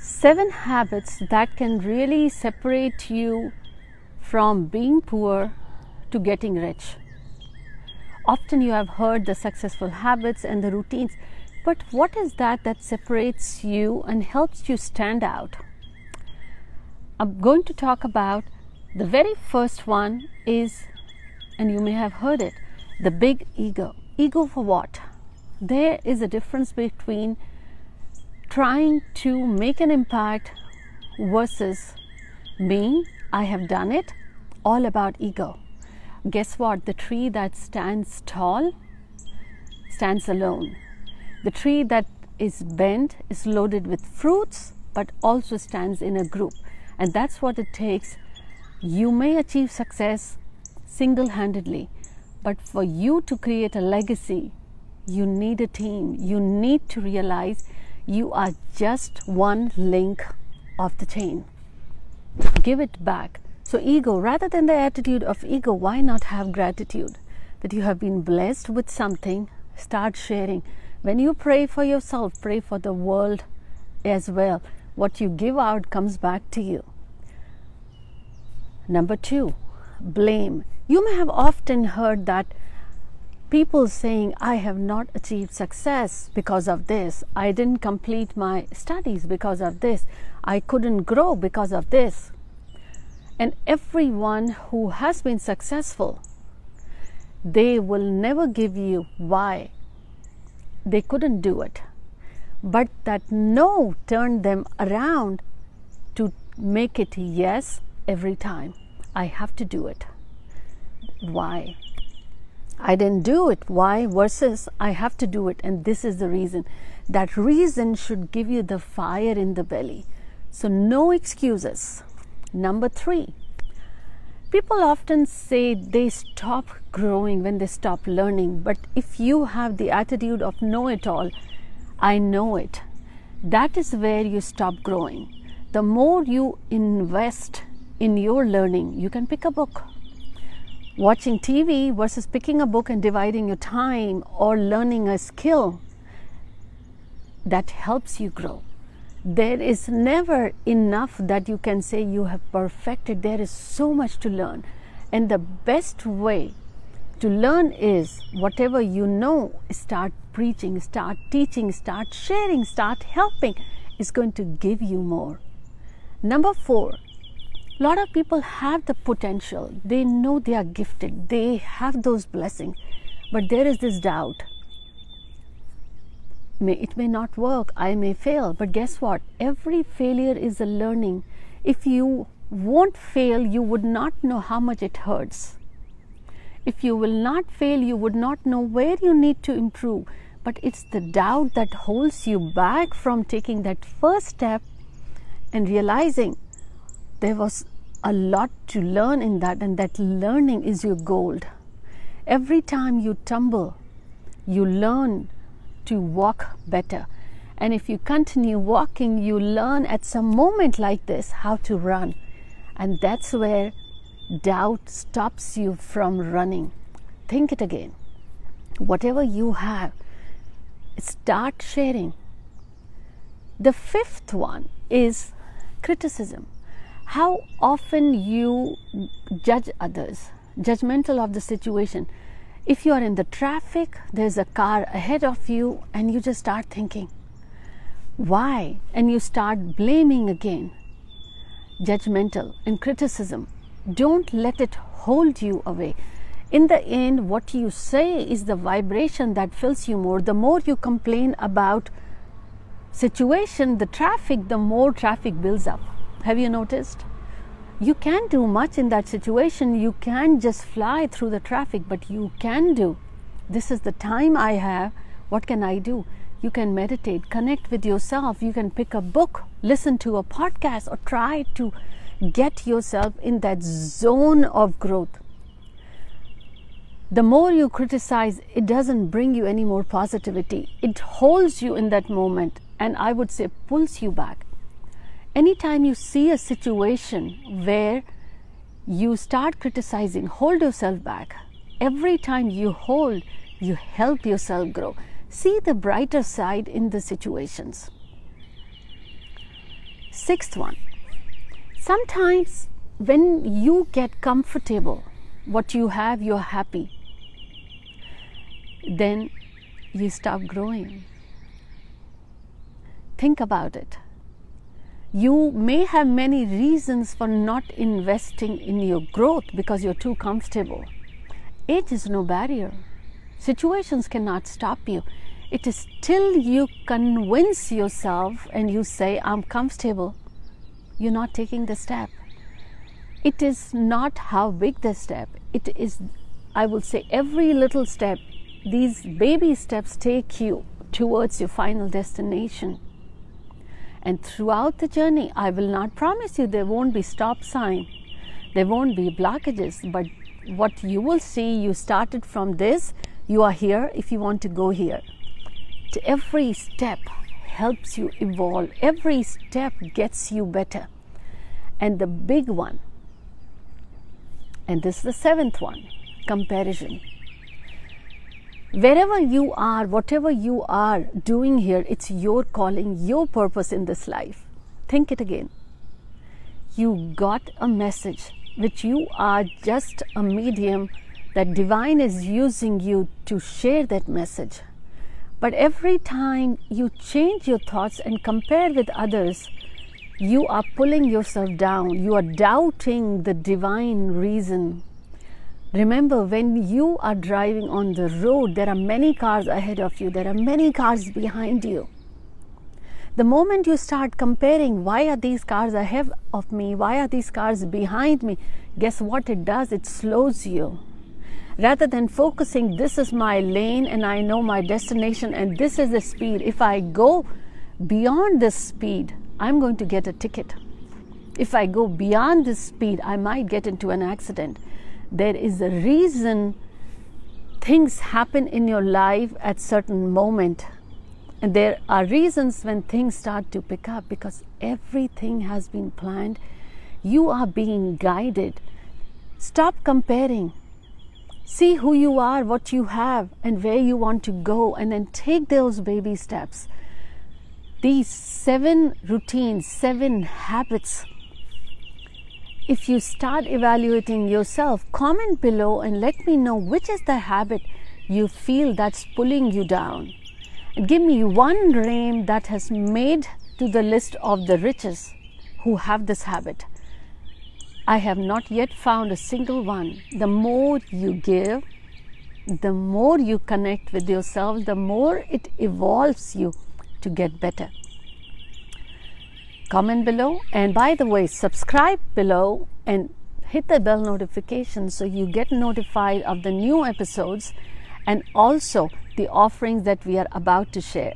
seven habits that can really separate you from being poor to getting rich. Often you have heard the successful habits and the routines, but what is that that separates you and helps you stand out? I'm going to talk about the very first one is, and you may have heard it, the big ego. Ego for what? There is a difference between trying to make an impact versus me, I have done it, all about ego. Guess what? The tree that stands tall stands alone. The tree that is bent is loaded with fruits but also stands in a group. And that's what it takes. You may achieve success single handedly, but for you to create a legacy, you need a team. You need to realize you are just one link of the chain. Give it back. So, ego, rather than the attitude of ego, why not have gratitude that you have been blessed with something? Start sharing. When you pray for yourself, pray for the world as well. What you give out comes back to you. Number two, blame. You may have often heard that people saying, I have not achieved success because of this. I didn't complete my studies because of this. I couldn't grow because of this. And everyone who has been successful, they will never give you why they couldn't do it. But that no turned them around to make it yes every time. I have to do it. Why? I didn't do it. Why? Versus I have to do it, and this is the reason. That reason should give you the fire in the belly. So, no excuses. Number three, people often say they stop growing when they stop learning, but if you have the attitude of know it all, I know it, that is where you stop growing. The more you invest in your learning, you can pick a book, watching TV versus picking a book and dividing your time or learning a skill that helps you grow. There is never enough that you can say you have perfected. There is so much to learn. And the best way to learn is whatever you know, start preaching, start teaching, start sharing, start helping is going to give you more. Number four, lot of people have the potential. They know they are gifted. They have those blessings. But there is this doubt. May it may not work. I may fail. But guess what? Every failure is a learning. If you won't fail you would not know how much it hurts. If you will not fail you would not know where you need to improve. But it's the doubt that holds you back from taking that first step and realizing there was a lot to learn in that, and that learning is your gold. Every time you tumble, you learn to walk better. And if you continue walking, you learn at some moment like this how to run. And that's where doubt stops you from running. Think it again. Whatever you have, start sharing. The fifth one is criticism how often you judge others, judgmental of the situation. If you are in the traffic, there's a car ahead of you, and you just start thinking, why? And you start blaming again. Judgmental and criticism. Don't let it hold you away. In the end, what you say is the vibration that fills you more. The more you complain about situation, the traffic, the more traffic builds up. Have you noticed? You can't do much in that situation. You can't just fly through the traffic, but you can do. This is the time I have. What can I do? You can meditate, connect with yourself. You can pick a book, listen to a podcast, or try to get yourself in that zone of growth. The more you criticize, it doesn't bring you any more positivity. It holds you in that moment, and I would say pulls you back anytime you see a situation where you start criticizing, hold yourself back. Every time you hold, you help yourself grow. See the brighter side in the situations. Sixth one. Sometimes when you get comfortable, what you have, you're happy. Then you stop growing. Think about it. You may have many reasons for not investing in your growth because you're too comfortable. Age is no barrier. Situations cannot stop you. It is till you convince yourself and you say, I'm comfortable, you're not taking the step. It is not how big the step, it is, I will say, every little step. These baby steps take you towards your final destination. And throughout the journey, I will not promise you there won't be stop sign, there won't be blockages, but what you will see, you started from this, you are here if you want to go here every step helps you evolve, every step gets you better. And the big one, and this is the seventh one comparison. Wherever you are, whatever you are doing here, it's your calling, your purpose in this life. Think it again. You got a message which you are just a medium that divine is using you to share that message but every time you change your thoughts and compare with others, you are pulling yourself down. You are doubting the divine reason. Remember, when you are driving on the road, there are many cars ahead of you, there are many cars behind you. The moment you start comparing, why are these cars ahead of me? Why are these cars behind me? Guess what it does? It slows you rather than focusing this is my lane and I know my destination and this is the speed. If I go beyond this speed, I'm going to get a ticket. If I go beyond this speed, I might get into an accident. There is a reason things happen in your life at certain moment and there are reasons when things start to pick up because everything has been planned you are being guided stop comparing See who you are, what you have, and where you want to go, and then take those baby steps. These seven routines, seven habits. If you start evaluating yourself, comment below and let me know which is the habit you feel that's pulling you down. Give me one name that has made to the list of the richest who have this habit. I have not yet found a single one. The more you give, the more you connect with yourself, the more it evolves you to get better. Comment below, and by the way, subscribe below and hit the bell notification so you get notified of the new episodes and also the offerings that we are about to share.